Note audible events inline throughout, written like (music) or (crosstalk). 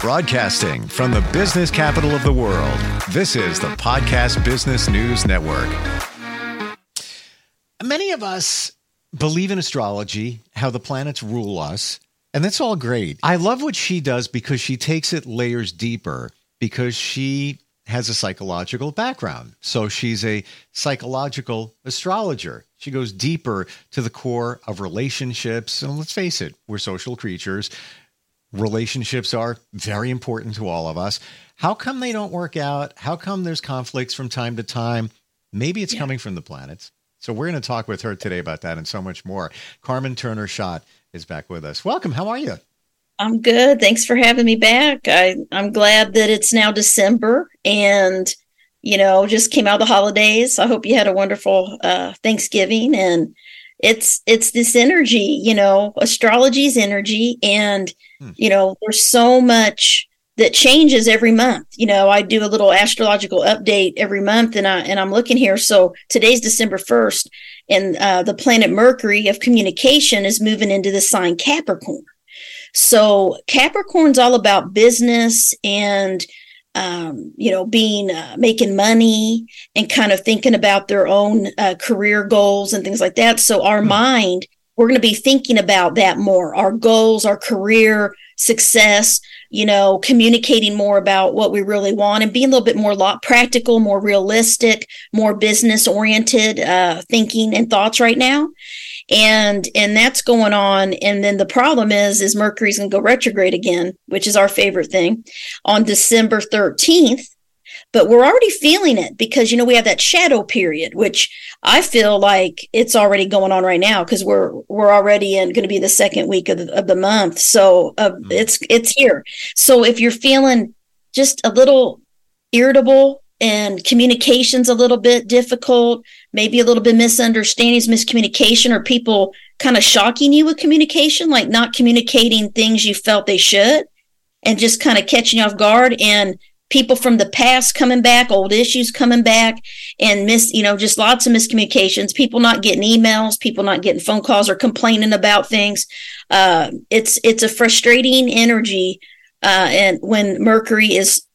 Broadcasting from the business capital of the world, this is the Podcast Business News Network. Many of us believe in astrology, how the planets rule us, and that's all great. I love what she does because she takes it layers deeper because she has a psychological background. So she's a psychological astrologer. She goes deeper to the core of relationships. And let's face it, we're social creatures relationships are very important to all of us. How come they don't work out? How come there's conflicts from time to time? Maybe it's yeah. coming from the planets. So we're going to talk with her today about that and so much more. Carmen Turner Schott is back with us. Welcome. How are you? I'm good. Thanks for having me back. I, I'm glad that it's now December and, you know, just came out of the holidays. I hope you had a wonderful uh, Thanksgiving and it's it's this energy, you know, astrology's energy and Hmm. You know, there's so much that changes every month. You know, I do a little astrological update every month, and I and I'm looking here. So today's December first, and uh, the planet Mercury of communication is moving into the sign Capricorn. So Capricorn's all about business and um, you know, being uh, making money and kind of thinking about their own uh, career goals and things like that. So our hmm. mind we're going to be thinking about that more our goals, our career success, you know, communicating more about what we really want and being a little bit more practical, more realistic, more business oriented uh, thinking and thoughts right now. And and that's going on. And then the problem is, is Mercury's gonna go retrograde again, which is our favorite thing, on December 13th but we're already feeling it because you know we have that shadow period which i feel like it's already going on right now because we're we're already in going to be the second week of the, of the month so uh, mm-hmm. it's it's here so if you're feeling just a little irritable and communication's a little bit difficult maybe a little bit misunderstandings miscommunication or people kind of shocking you with communication like not communicating things you felt they should and just kind of catching you off guard and people from the past coming back, old issues coming back, and miss, you know, just lots of miscommunications, people not getting emails, people not getting phone calls or complaining about things. Uh, it's it's a frustrating energy, uh, and when Mercury is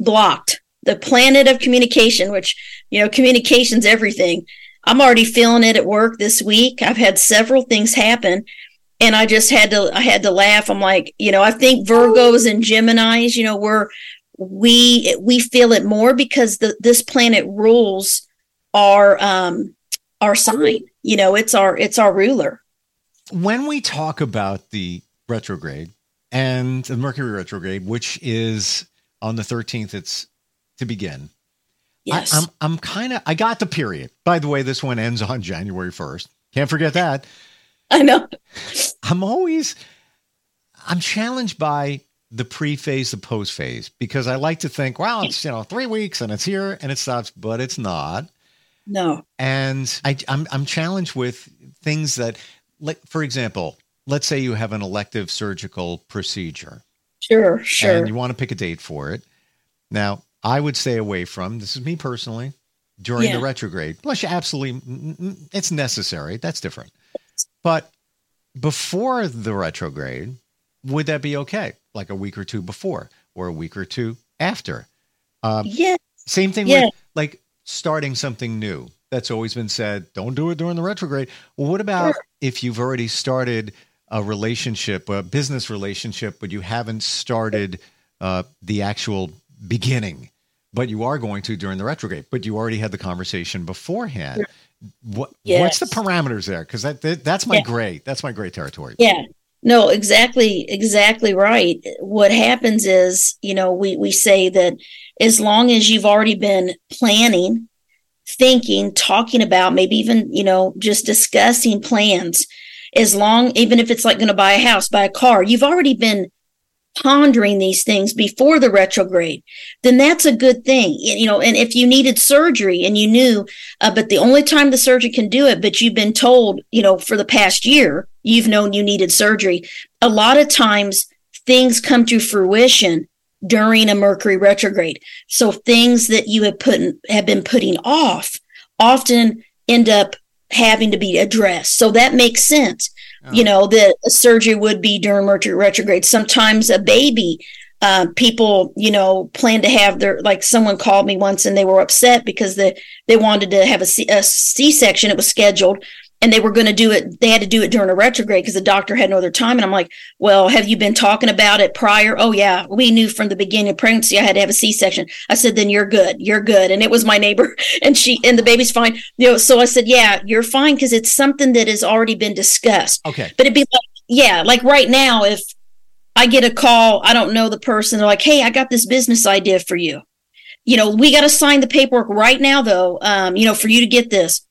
blocked, the planet of communication, which you know, communication's everything. I'm already feeling it at work this week. I've had several things happen and I just had to I had to laugh. I'm like, you know, I think Virgos and Geminis, you know, we're we we feel it more because the, this planet rules our um our sign you know it's our it's our ruler when we talk about the retrograde and the mercury retrograde which is on the 13th it's to begin yes. I, I'm, I'm kind of i got the period by the way this one ends on january 1st can't forget that i know i'm always i'm challenged by the pre-phase, the post-phase, because I like to think, wow, it's you know three weeks and it's here and it stops, but it's not. No. And I, I'm I'm challenged with things that, like for example, let's say you have an elective surgical procedure. Sure, sure. And you want to pick a date for it. Now, I would stay away from. This is me personally during yeah. the retrograde. Unless you absolutely, it's necessary. That's different. But before the retrograde, would that be okay? Like a week or two before or a week or two after? Um, yeah. Same thing yeah. with like starting something new. That's always been said. Don't do it during the retrograde. Well, what about sure. if you've already started a relationship, a business relationship, but you haven't started uh, the actual beginning, but you are going to during the retrograde, but you already had the conversation beforehand. What yes. what's the parameters there? Because that, that, that's my yeah. gray. That's my gray territory. Yeah. No, exactly, exactly right. What happens is, you know, we, we say that as long as you've already been planning, thinking, talking about, maybe even, you know, just discussing plans, as long, even if it's like going to buy a house, buy a car, you've already been pondering these things before the retrograde, then that's a good thing. You know, and if you needed surgery and you knew, uh, but the only time the surgeon can do it, but you've been told, you know, for the past year, you've known you needed surgery. A lot of times things come to fruition during a Mercury retrograde. So things that you have put in, have been putting off often end up having to be addressed. So that makes sense. You know, that surgery would be during Mercury retrograde. Sometimes a baby uh, people, you know, plan to have their like someone called me once and they were upset because they they wanted to have a C, a C section. It was scheduled and they were going to do it. They had to do it during a retrograde because the doctor had no other time. And I'm like, well, have you been talking about it prior? Oh yeah, we knew from the beginning of pregnancy I had to have a C section. I said, then you're good, you're good. And it was my neighbor, (laughs) and she and the baby's fine. You know, so I said, yeah, you're fine because it's something that has already been discussed. Okay, but it'd be like, yeah, like right now if I get a call, I don't know the person. They're like, hey, I got this business idea for you. You know, we got to sign the paperwork right now, though. Um, you know, for you to get this,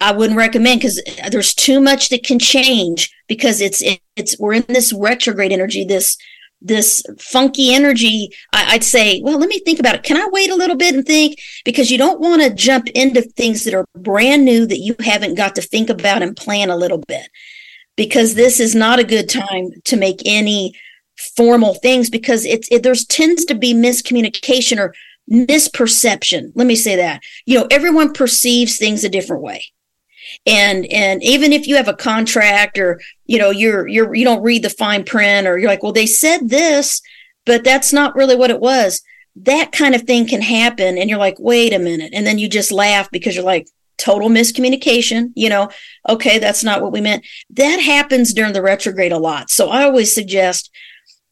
I wouldn't recommend because there's too much that can change because it's it's we're in this retrograde energy, this this funky energy. I, I'd say, well, let me think about it. Can I wait a little bit and think? Because you don't want to jump into things that are brand new that you haven't got to think about and plan a little bit because this is not a good time to make any formal things because it's it, there's tends to be miscommunication or misperception let me say that you know everyone perceives things a different way and and even if you have a contract or you know you're you're you don't read the fine print or you're like well they said this but that's not really what it was that kind of thing can happen and you're like wait a minute and then you just laugh because you're like total miscommunication, you know, okay, that's not what we meant. That happens during the retrograde a lot. So I always suggest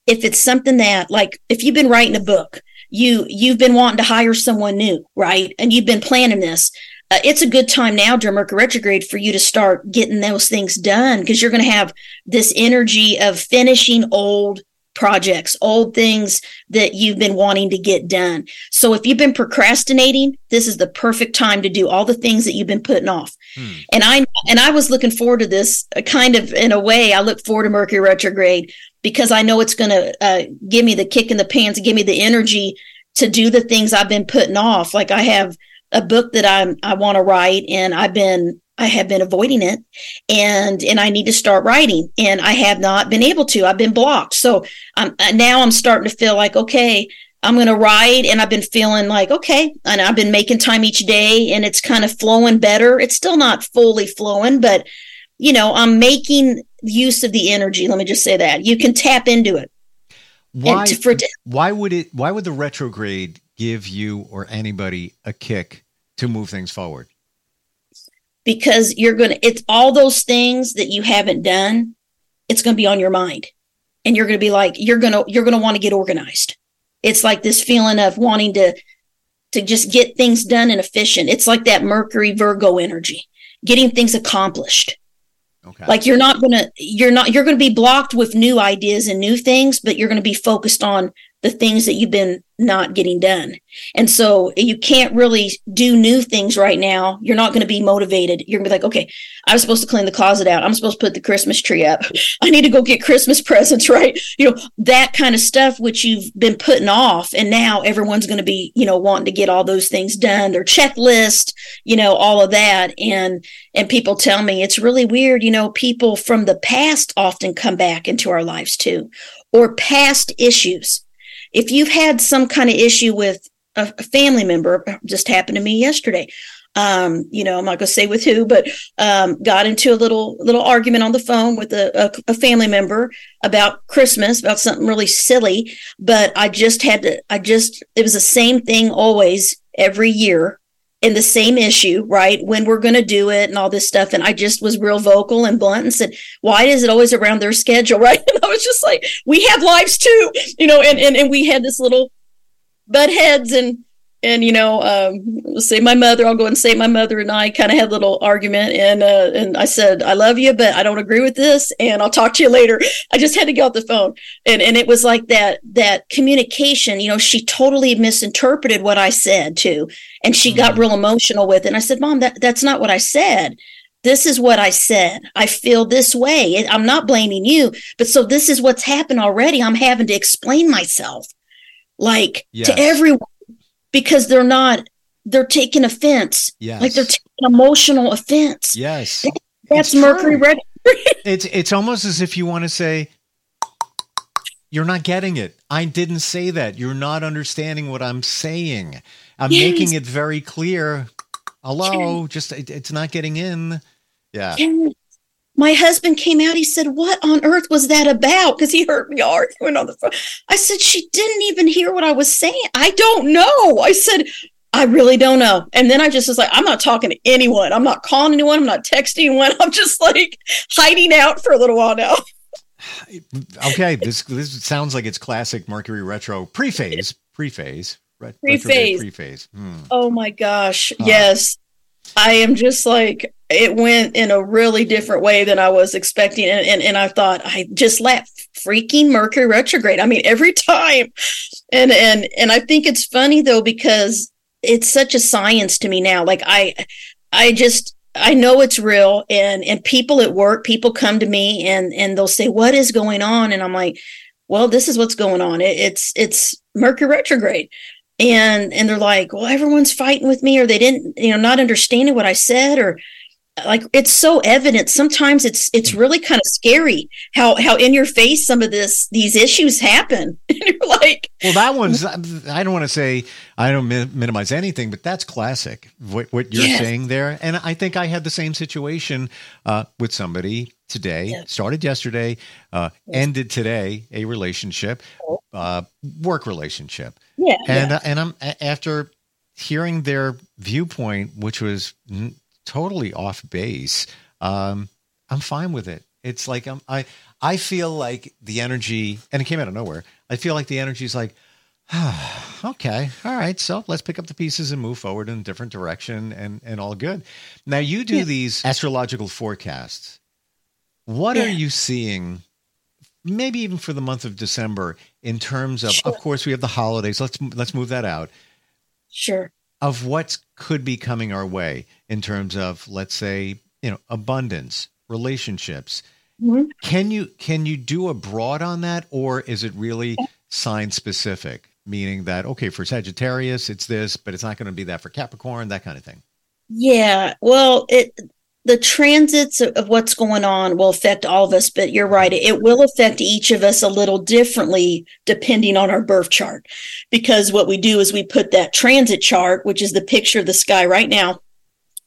if it's something that like if you've been writing a book, you you've been wanting to hire someone new, right? And you've been planning this. Uh, it's a good time now during Mercury retrograde for you to start getting those things done because you're going to have this energy of finishing old projects, old things that you've been wanting to get done. So if you've been procrastinating, this is the perfect time to do all the things that you've been putting off. Hmm. And I and I was looking forward to this uh, kind of in a way. I look forward to Mercury retrograde because I know it's going to uh, give me the kick in the pants, give me the energy to do the things I've been putting off. Like I have a book that I'm I want to write, and I've been I have been avoiding it and and I need to start writing and I have not been able to. I've been blocked. So um, now I'm starting to feel like okay, I'm going to write and I've been feeling like okay, and I've been making time each day and it's kind of flowing better. It's still not fully flowing, but you know, I'm making use of the energy. Let me just say that. You can tap into it. Why to, why would it why would the retrograde give you or anybody a kick to move things forward? because you're going to, it's all those things that you haven't done. It's going to be on your mind and you're going to be like, you're going to, you're going to want to get organized. It's like this feeling of wanting to, to just get things done and efficient. It's like that Mercury Virgo energy, getting things accomplished. Okay. Like you're not going to, you're not, you're going to be blocked with new ideas and new things, but you're going to be focused on the things that you've been not getting done. And so you can't really do new things right now. You're not going to be motivated. You're going to be like, okay, I'm supposed to clean the closet out. I'm supposed to put the Christmas tree up. (laughs) I need to go get Christmas (laughs) presents, right? You know, that kind of stuff, which you've been putting off. And now everyone's going to be, you know, wanting to get all those things done, their checklist, you know, all of that. And, and people tell me it's really weird. You know, people from the past often come back into our lives too, or past issues if you've had some kind of issue with a, family member, just happened to me yesterday. Um, you know, I'm not going to say with who, but um, got into a little little argument on the phone with a, a, a, family member about Christmas, about something really silly. But I just had to, I just, it was the same thing always every year in the same issue, right? When we're going to do it and all this stuff. And I just was real vocal and blunt and said, why is it always around their schedule? (laughs) Right. And I was just like, we have lives too, you know, and, and, and we had this little butt heads and, and you know, um, say my mother, I'll go and say my mother and I kind of had a little argument, and uh, and I said I love you, but I don't agree with this, and I'll talk to you later. (laughs) I just had to get off the phone, and and it was like that that communication. You know, she totally misinterpreted what I said too, and she mm-hmm. got real emotional with it. And I said, Mom, that that's not what I said. This is what I said. I feel this way. I'm not blaming you, but so this is what's happened already. I'm having to explain myself like yes. to everyone because they're not they're taking offense. Yes. Like they're taking emotional offense. Yes. that's it's Mercury retrograde. it's it's almost as if you want to say you're not getting it. I didn't say that. You're not understanding what I'm saying. I'm yes. making it very clear. Hello, just it, it's not getting in. Yeah. Yes. My husband came out. He said, What on earth was that about? Because he heard me arguing on the phone. I said, She didn't even hear what I was saying. I don't know. I said, I really don't know. And then I just was like, I'm not talking to anyone. I'm not calling anyone. I'm not texting anyone. (laughs) I'm just like hiding out for a little while now. (sighs) okay, this this sounds like it's classic Mercury retro pre-phase, pre-phase, pre-phase, pre-phase. Hmm. Oh my gosh, uh, yes. I am just like it went in a really different way than I was expecting, and and, and I thought I just let freaking Mercury retrograde. I mean, every (laughs) time, and and and I think it's funny though because it's such a science to me now. Like I, I just I know it's real and and people at work, people come to me and and they'll say, "What is going on?" And I'm like, "Well, this is what's going on. It, it's it's Mercury retrograde." And and they're like, "Well, everyone's fighting with me or they didn't, you know, not understanding what I said or like it's so evident sometimes it's it's really kind of scary how how in your face some of this these issues happen (laughs) and you're like well that one's i don't want to say i don't minimize anything but that's classic what, what you're yes. saying there and i think i had the same situation uh, with somebody today yes. started yesterday uh, yes. ended today a relationship oh. uh, work relationship yeah and yeah. Uh, and i'm after hearing their viewpoint which was totally off base, um, I'm fine with it. It's like I'm, I I feel like the energy, and it came out of nowhere. I feel like the energy is like, ah, (sighs) okay, all right. So let's pick up the pieces and move forward in a different direction, and and all good. Now you do yeah. these astrological forecasts. What yeah. are you seeing? Maybe even for the month of December, in terms of, sure. of course, we have the holidays. Let's let's move that out. Sure of what could be coming our way in terms of let's say you know abundance relationships. Mm-hmm. can you can you do a broad on that or is it really sign specific meaning that okay for sagittarius it's this but it's not going to be that for capricorn that kind of thing? Yeah well it the transits of what's going on will affect all of us, but you're right. It will affect each of us a little differently depending on our birth chart. Because what we do is we put that transit chart, which is the picture of the sky right now,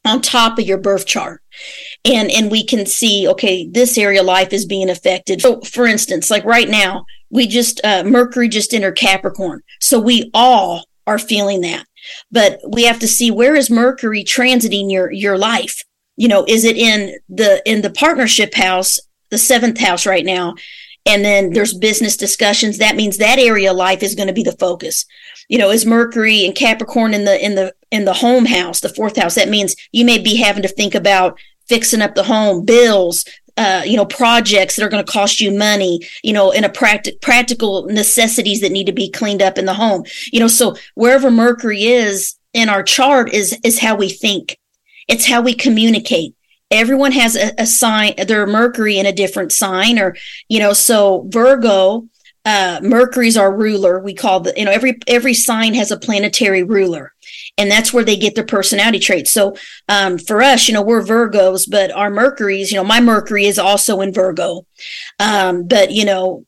on top of your birth chart. And, and we can see, okay, this area of life is being affected. So for instance, like right now, we just, uh, Mercury just entered Capricorn. So we all are feeling that. But we have to see where is Mercury transiting your, your life? You know is it in the in the partnership house the seventh house right now? And then there's business discussions. That means that area of life is going to be the focus. You know is mercury and capricorn in the in the in the home house the fourth house? That means you may be having to think about fixing up the home bills uh, you know projects that are going to cost you money you know in a practical practical necessities that need to be cleaned up in the home. You know so wherever mercury is in our chart is is how we think it's how we communicate. Everyone has a, a sign, their Mercury in a different sign, or, you know, so Virgo, uh, Mercury's our ruler. We call the, you know, every, every sign has a planetary ruler and that's where they get their personality traits. So, um, for us, you know, we're Virgos, but our Mercury's, you know, my Mercury is also in Virgo. Um, but, you know,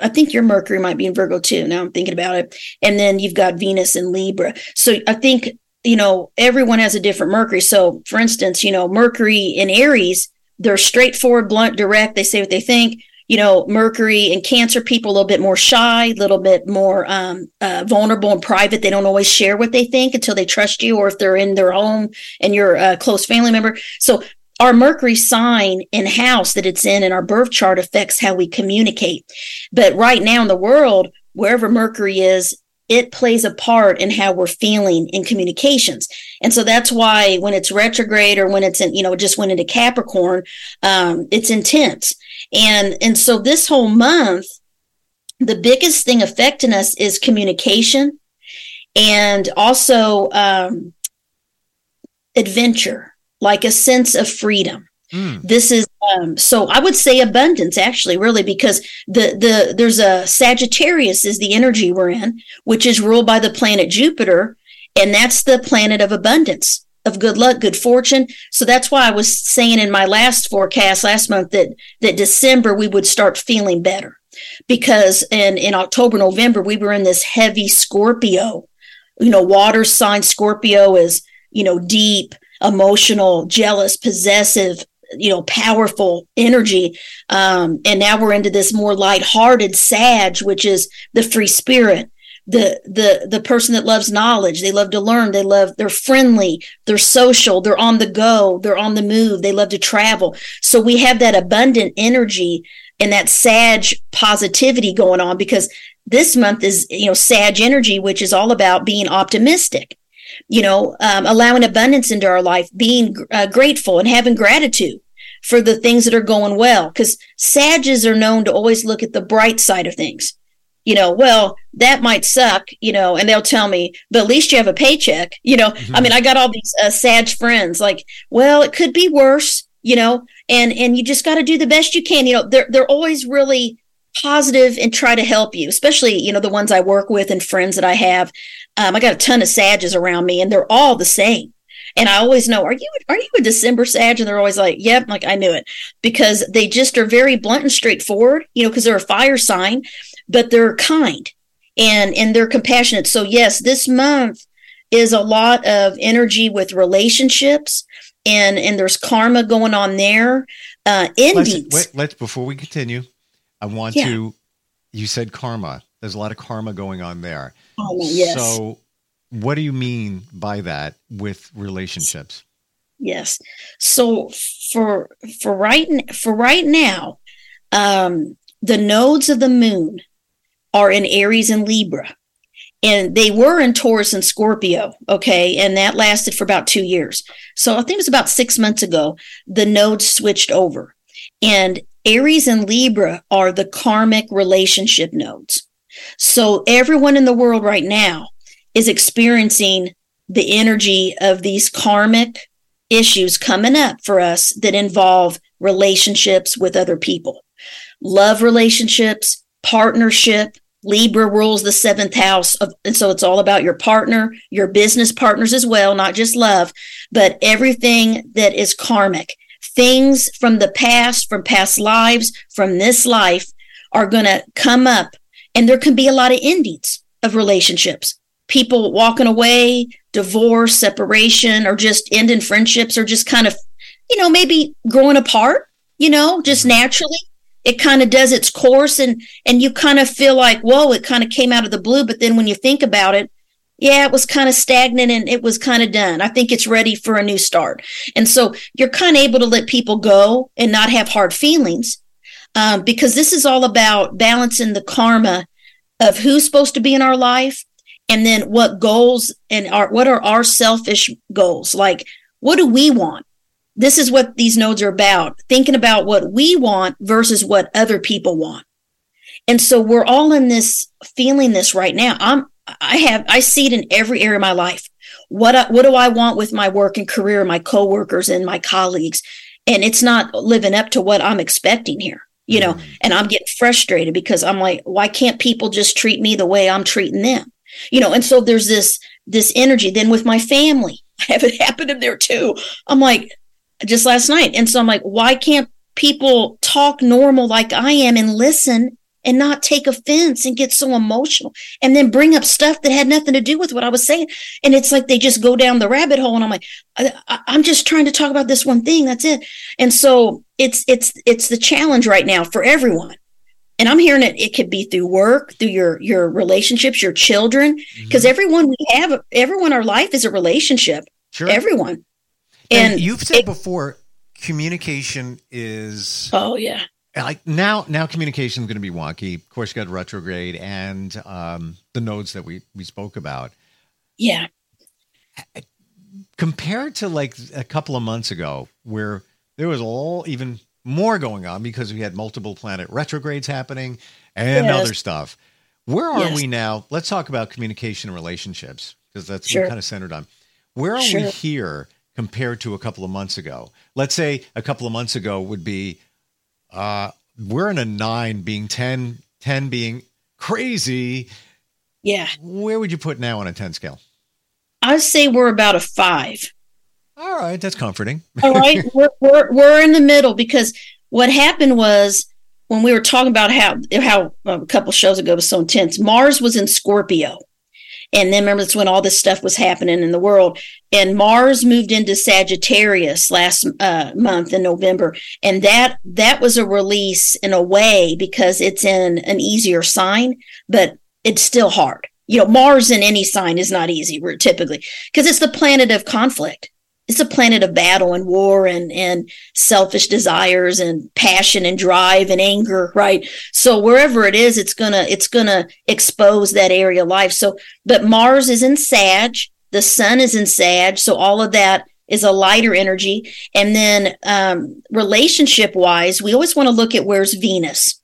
I think your Mercury might be in Virgo too. Now I'm thinking about it. And then you've got Venus in Libra. So I think you know, everyone has a different Mercury. So, for instance, you know, Mercury in Aries, they're straightforward, blunt, direct. They say what they think. You know, Mercury and Cancer people a little bit more shy, a little bit more um, uh, vulnerable and private. They don't always share what they think until they trust you, or if they're in their home and you're a close family member. So, our Mercury sign in house that it's in in our birth chart affects how we communicate. But right now in the world, wherever Mercury is, it plays a part in how we're feeling in communications. And so that's why when it's retrograde or when it's in, you know, just went into Capricorn, um, it's intense. And, and so this whole month, the biggest thing affecting us is communication and also, um, adventure, like a sense of freedom. Mm. This is um, so I would say abundance actually, really, because the the there's a Sagittarius is the energy we're in, which is ruled by the planet Jupiter, and that's the planet of abundance, of good luck, good fortune. So that's why I was saying in my last forecast last month that that December we would start feeling better, because in in October November we were in this heavy Scorpio, you know, water sign Scorpio is you know deep emotional, jealous, possessive, you know powerful energy. Um, and now we're into this more light-hearted sag which is the free spirit the the the person that loves knowledge. They love to learn. They love they're friendly. They're social. They're on the go. They're on the move. They love to travel. So we have that abundant energy and that sag positivity going on because this month is you know sag energy which is all about being optimistic you know um, allowing abundance into our life being uh, grateful and having gratitude for the things that are going well because sages are known to always look at the bright side of things you know, well, that might suck, you know, and they'll tell me, but at least you have a paycheck, you know. Mm-hmm. I mean, I got all these uh, sad friends, like, well, it could be worse, you know, and and you just got to do the best you can, you know. They're they're always really positive and try to help you, especially you know the ones I work with and friends that I have. Um, I got a ton of sages around me, and they're all the same. And I always know, are you are you a December Sag? And they're always like, yep, like I knew it, because they just are very blunt and straightforward, you know, because they're a fire sign but they're kind and and they're compassionate. So yes, this month is a lot of energy with relationships and and there's karma going on there. Uh endings. Let's, wait, let's before we continue, I want yeah. to you said karma. There's a lot of karma going on there. Oh, yes. So what do you mean by that with relationships? Yes. So for for right for right now, um, the nodes of the moon are in Aries and Libra. And they were in Taurus and Scorpio. Okay. And that lasted for about two years. So I think it was about six months ago, the nodes switched over. And Aries and Libra are the karmic relationship nodes. So everyone in the world right now is experiencing the energy of these karmic issues coming up for us that involve relationships with other people, love relationships, partnership. Libra rules the seventh house of, and so it's all about your partner, your business partners as well, not just love, but everything that is karmic. Things from the past, from past lives, from this life are going to come up and there can be a lot of endings of relationships. People walking away, divorce, separation, or just ending friendships, or just kind of, you know, maybe growing apart, you know, just mm-hmm. naturally it kind of does its course and and you kind of feel like whoa it kind of came out of the blue but then when you think about it yeah it was kind of stagnant and it was kind of done. I think it's ready for a new start. And so you're kind of able to let people go and not have hard feelings um, because this is all about balancing the karma of who's supposed to be in our life and then what goals and our what are our selfish goals? Like what do we want? This is what these nodes are about thinking about what we want versus what other people want. And so we're all in this feeling this right now. I'm i have i see it in every area of my life. What I, what do i want with my work and career my coworkers and my colleagues? And it's not living up to what i'm expecting here you know mm. and i'm getting frustrated because i'm like why can't people just treat me the way i'm treating them? You know and so there's this this energy. Then with my family i (laughs) have it happen in there too. I'm like just last night. And so I'm like, why can't people talk normal like I am and listen and not take offense and get so emotional and then bring up stuff that had nothing to do with what I was saying. And it's like they just go down the rabbit hole. And I'm like, I, am just trying to talk about this one thing. That's it. And so it's, it's, it's the challenge right now for everyone. And I'm hearing it, it could be through work, through your, your relationships, your children, because mm-hmm. everyone we have, everyone, our life is a relationship. Sure. Everyone. And, and you've said it, before, communication is. Oh yeah. Like now, now communication is going to be wonky. Of course, you got retrograde and um, the nodes that we we spoke about. Yeah. Compared to like a couple of months ago, where there was all even more going on because we had multiple planet retrogrades happening and yes. other stuff. Where are yes. we now? Let's talk about communication and relationships because that's sure. kind of centered on. Where are sure. we here compared to a couple of months ago. Let's say a couple of months ago would be uh, we're in a nine, being 10, 10 being crazy. Yeah. Where would you put now on a 10 scale? I'd say we're about a five. All right. That's comforting. All right. (laughs) We're, we're, we're in the middle because what happened was when we were talking about how, how a couple shows ago was so intense, Mars was in Scorpio And then remember, that's when all this stuff was happening in the world. And Mars moved into Sagittarius last uh, month in November, and that that was a release in a way because it's in an easier sign, but it's still hard. You know, Mars in any sign is not easy typically because it's the planet of conflict it's a planet of battle and war and and selfish desires and passion and drive and anger right? So wherever it is it's gonna it's gonna expose that area of life. So but mars is in sag. The sun is in sag. So all of that is a lighter energy. And then um, relationship wise we always want to look at where's venus.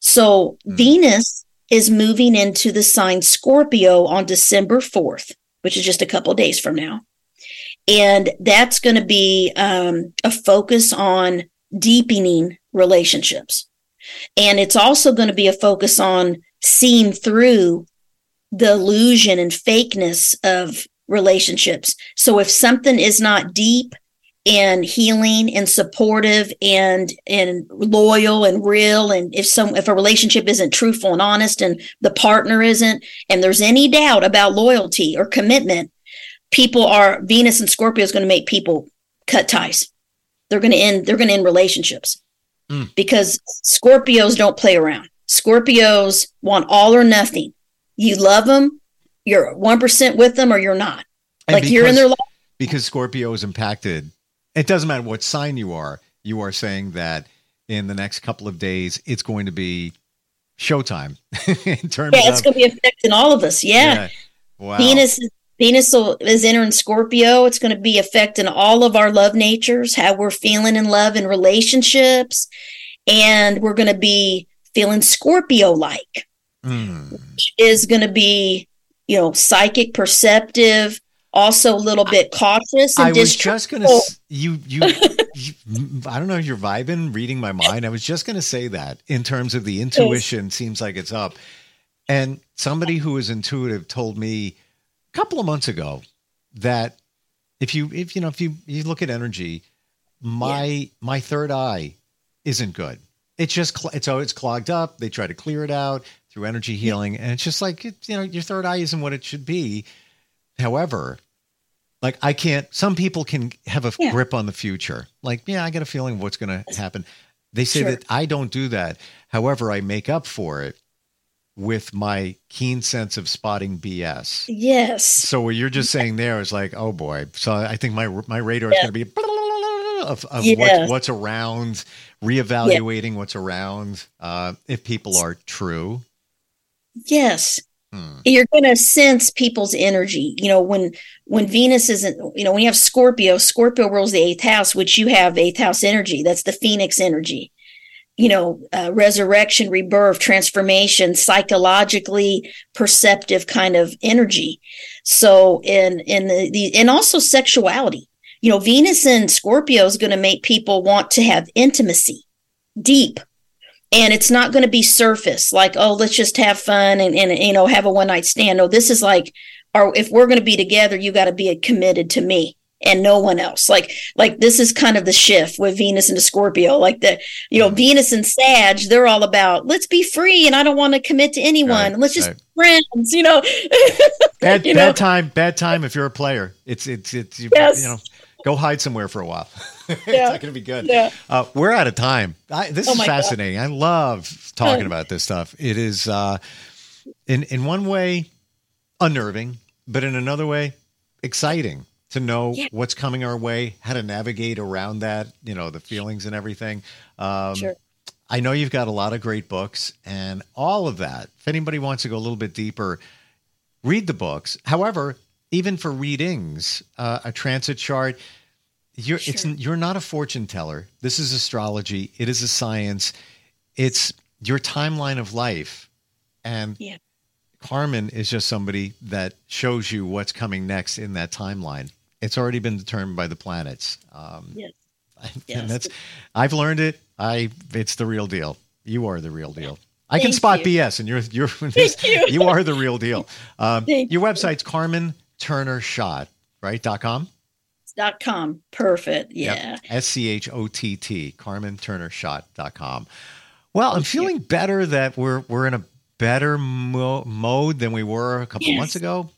So mm. venus is moving into the sign scorpio on december 4th which is just a couple days from now and that's going to be um, a focus on deepening relationships. And it's also going to be a focus on seeing through the illusion and fakeness of relationships. So if something is not deep and healing and supportive and and loyal and real and if some if a relationship isn't truthful and honest and the partner isn't and there's any doubt about loyalty or commitment people are Venus and Scorpio is going to make people cut ties. They're going to end. They're going to end relationships mm. because Scorpios don't play around. Scorpios want all or nothing. You love them, you're one percent with them, or you're not. And like because, you're in their life because Scorpio is impacted. It doesn't matter what sign you are. You are saying that in the next couple of days, it's going to be showtime (laughs) in terms. Yeah, it's of, going to be affecting all of us. Yeah. yeah. Wow. Venus is Venus is entering Scorpio. It's going to be affecting all of our love natures, how we're feeling in love and relationships. And we're going to be feeling Scorpio like, mm. which is going to be, you know, psychic, perceptive, also a little bit cautious. I was just going to, you, you, you, (laughs) I don't know you're vibing, reading my mind. I was just going to say that in terms of the intuition, seems like it's up. And somebody who is intuitive told me, couple of months ago that if you if you know if you you look at energy, my yeah. my third eye isn't good. It's just it's oh it's clogged up. They try to clear it out through energy healing, and it's just like it, you know your third eye isn't what it should be. However, like I can't. Some people can have a yeah. grip on the future. Like yeah, I get a feeling of what's going to happen. They say sure. that I don't do that. However, I make up for it with my keen sense of spotting BS. Yes. So what you're just saying there is like, oh boy. So I think my my radar is going to be of, of yeah. what's, what's around, reevaluating yeah. what's around. Uh, if people are true. Yes. Hmm. You're going to sense people's energy. You know, when when Venus isn't, you know, when you have Scorpio, Scorpio rules the eighth house, which you have eighth house energy. That's the Phoenix energy you know, uh, resurrection, rebirth, transformation, psychologically perceptive kind of energy. So, in in the, the and also sexuality. You know, Venus and Scorpio is going to make people want to have intimacy, deep, and it's not going to be surface like, oh, let's just have fun and and you know have a one night stand. No, this is like, or if we're going to be together, you got to be committed to me and no one else. Like like this is kind of the shift with Venus into Scorpio. Like the you know Venus and Sag, they're all about let's be free and I don't want to commit to anyone. Right, let's just right. friends. You know. (laughs) bad you bad know? time. Bad time if you're a player. It's it's it's you, yes. you know go hide somewhere for a while. (laughs) it's not going to be good. Yeah. Uh, we're out of time. I, this oh is fascinating. God. I love talking (laughs) about this stuff. It is, uh, in in one way, unnerving, but in another way, exciting to know yeah. what's coming our way, how to navigate around that, you know, the feelings and everything. Um, sure. I know you've got a lot of great books and all of that. If anybody wants to go a little bit deeper, read the books. However, even for readings, uh, a transit chart, you're sure. it's you're not a fortune teller. This is astrology. It is a science. It's your timeline of life, and yeah. Carmen is just somebody that shows you what's coming next in that timeline. It's already been determined by the planets. Um, yes. (laughs) yes. And that's, I've learned it. I, it's the real deal. You are the real deal. I Thank can spot you. BS, and you're you're (laughs) you. you. are the real deal. Um, your website's Carmen Turner Schott, right? Dot com. Dot com. Perfect. Yeah. S C H O T T. Carmen Turner Schott. Dot com. Well, Thank I'm feeling you. better that we're we're in a better mo- mode than we were a couple yes. months ago.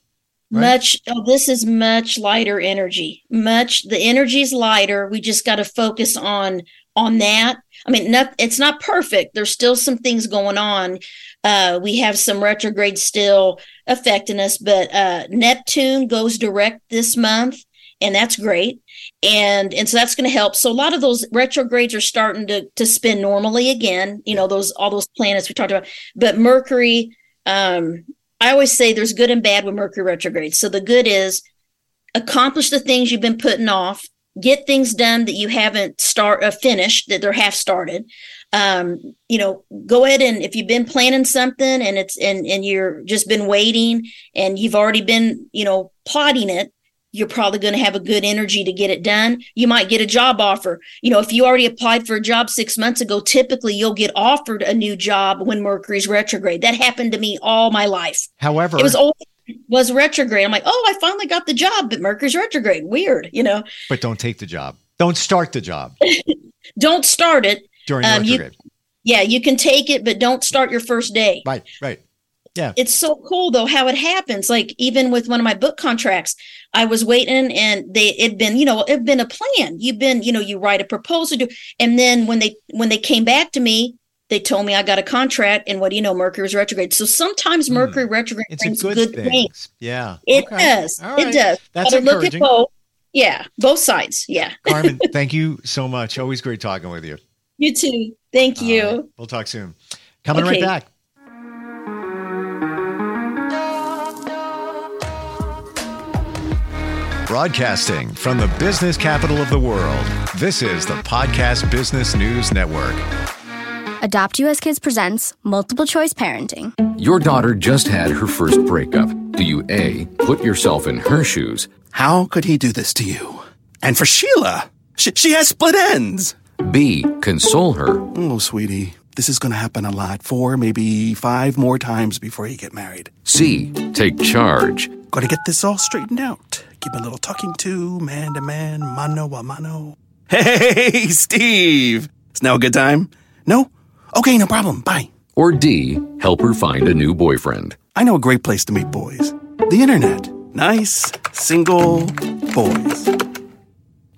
Right? Much, oh, this is much lighter energy. Much, the energy is lighter. We just got to focus on on that. I mean, not, it's not perfect. There's still some things going on. Uh, we have some retrograde still affecting us, but uh, Neptune goes direct this month, and that's great. And and so that's going to help. So a lot of those retrogrades are starting to to spin normally again. You know, those all those planets we talked about. But Mercury, um, I always say there's good and bad with Mercury retrograde. So the good is accomplish the things you've been putting off get things done that you haven't start uh, finished that they're half started um, you know go ahead and if you've been planning something and it's and and you're just been waiting and you've already been you know plotting it you're probably going to have a good energy to get it done you might get a job offer you know if you already applied for a job six months ago typically you'll get offered a new job when mercury's retrograde that happened to me all my life however it was always was retrograde. I'm like, oh, I finally got the job, but Mercury's retrograde. Weird, you know. But don't take the job. Don't start the job. (laughs) don't start it during um, retrograde. You, yeah, you can take it, but don't start your first day. Right, right. Yeah. It's so cool though how it happens. Like even with one of my book contracts, I was waiting and they it'd been, you know, it'd been a plan. You've been, you know, you write a proposal to, and then when they when they came back to me, they told me I got a contract, and what do you know? Mercury was retrograde. So sometimes hmm. Mercury mm. retrograde it's brings good, good things. Yeah, it okay. does. Right. It does. That's but encouraging. Look at both. Yeah, both sides. Yeah. (laughs) Carmen, thank you so much. Always great talking with you. You too. Thank you. Right. We'll talk soon. Coming okay. right back. Broadcasting from the business capital of the world, this is the Podcast Business News Network. Adopt US Kids presents Multiple Choice Parenting. Your daughter just had her first breakup. Do you A, put yourself in her shoes? How could he do this to you? And for Sheila, she, she has split ends. B, console her. Oh, sweetie, this is going to happen a lot. Four, maybe five more times before you get married. C, take charge. Gotta get this all straightened out. Give a little talking to, man to man, mano a mano. Hey, (laughs) Steve! Is now a good time? No? Okay, no problem. Bye. Or D, help her find a new boyfriend. I know a great place to meet boys the internet. Nice, single boys.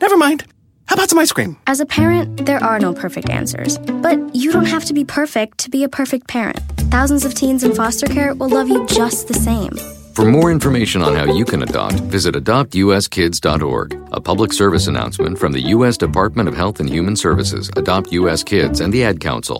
Never mind. How about some ice cream? As a parent, there are no perfect answers. But you don't have to be perfect to be a perfect parent. Thousands of teens in foster care will love you just the same. For more information on how you can adopt, visit adoptuskids.org. A public service announcement from the U.S. Department of Health and Human Services, Adopt U.S. Kids, and the Ad Council.